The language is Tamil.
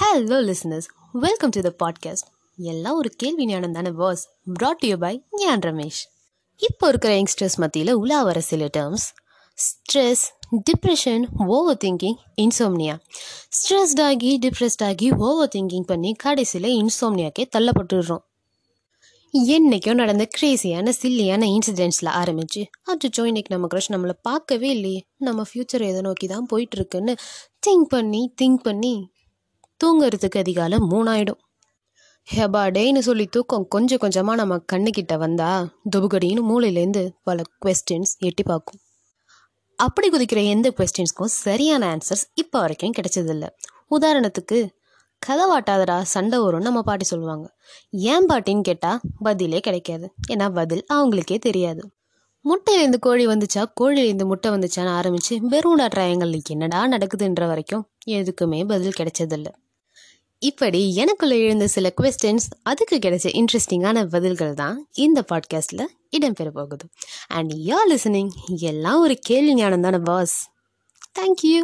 Hello listeners welcome to the podcast எல்லாம் ஒரு கேள்வி ஞானம் தானே வாஸ் ப்ராட் யூ பை ஞான் ரமேஷ். இப்போ இருக்கிற யங்ஸ்டர்ஸ் மத்தியில் உலா வர சில terms stress depression overthinking insomnia stressed ஆகி டிப்ரெஸ்ட் ஆகி ஓவர் திங்கிங் பண்ணி கடைசியில் இன்சோம்னியாக்கே தள்ளப்பட்டுடுறோம். என்னைக்கும் நடந்த க்ரேசியான சில்லியான இன்சிடென்ட்ஸில் ஆரம்பிச்சு அச்சோ இன்னைக்கு நம்ம க்ரஷ் நம்மளை பார்க்கவே இல்லையே. நம்ம ஃப்யூச்சர் எதை நோக்கி தான் போயிட்டுருக்குன்னு திங்க் பண்ணி திங்க் பண்ணி தூங்குறதுக்கு அதிகாலம் மூணாயிடும். ஹெபா டேன்னு சொல்லி தூக்கம் கொஞ்சம் கொஞ்சமாக நம்ம கண்ணுக்கிட்ட வந்தா துபுகடின்னு மூளையிலேருந்து பல கொஸ்டின்ஸ் எட்டி பார்க்கும். அப்படி குதிக்கிற எந்த கொஸ்டின்ஸ்க்கும் சரியான ஆன்சர்ஸ் இப்போ வரைக்கும் கிடைச்சதில்ல. உதாரணத்துக்கு கதவாட்டாதடா சண்டை வரும்னு நம்ம பாட்டி சொல்லுவாங்க. ஏன் பாட்டின்னு கேட்டால் பதிலே கிடைக்காது. ஏன்னா பதில் அவங்களுக்கே தெரியாது. முட்டையிலேருந்து கோழி வந்துச்சா கோழியிலேருந்து முட்டை வந்துச்சான்னு ஆரம்பித்து வெறும் ட்ரையங்கள் என்னடா நடக்குதுன்ற வரைக்கும் எதுக்குமே பதில் கிடைச்சதில்ல. இப்படி எனக்குள்ள எழுந்த சில கொஸ்டின்ஸ் அதுக்கு கிடைச்ச இன்ட்ரெஸ்டிங்கான பதில்கள் தான் இந்த பாட்காஸ்ட்டில் இடம்பெற போகுது அண்ட் யா லிசனிங் எல்லாம் ஒரு கேள்வி ஞானம் தானே பாஸ் தேங்க்யூ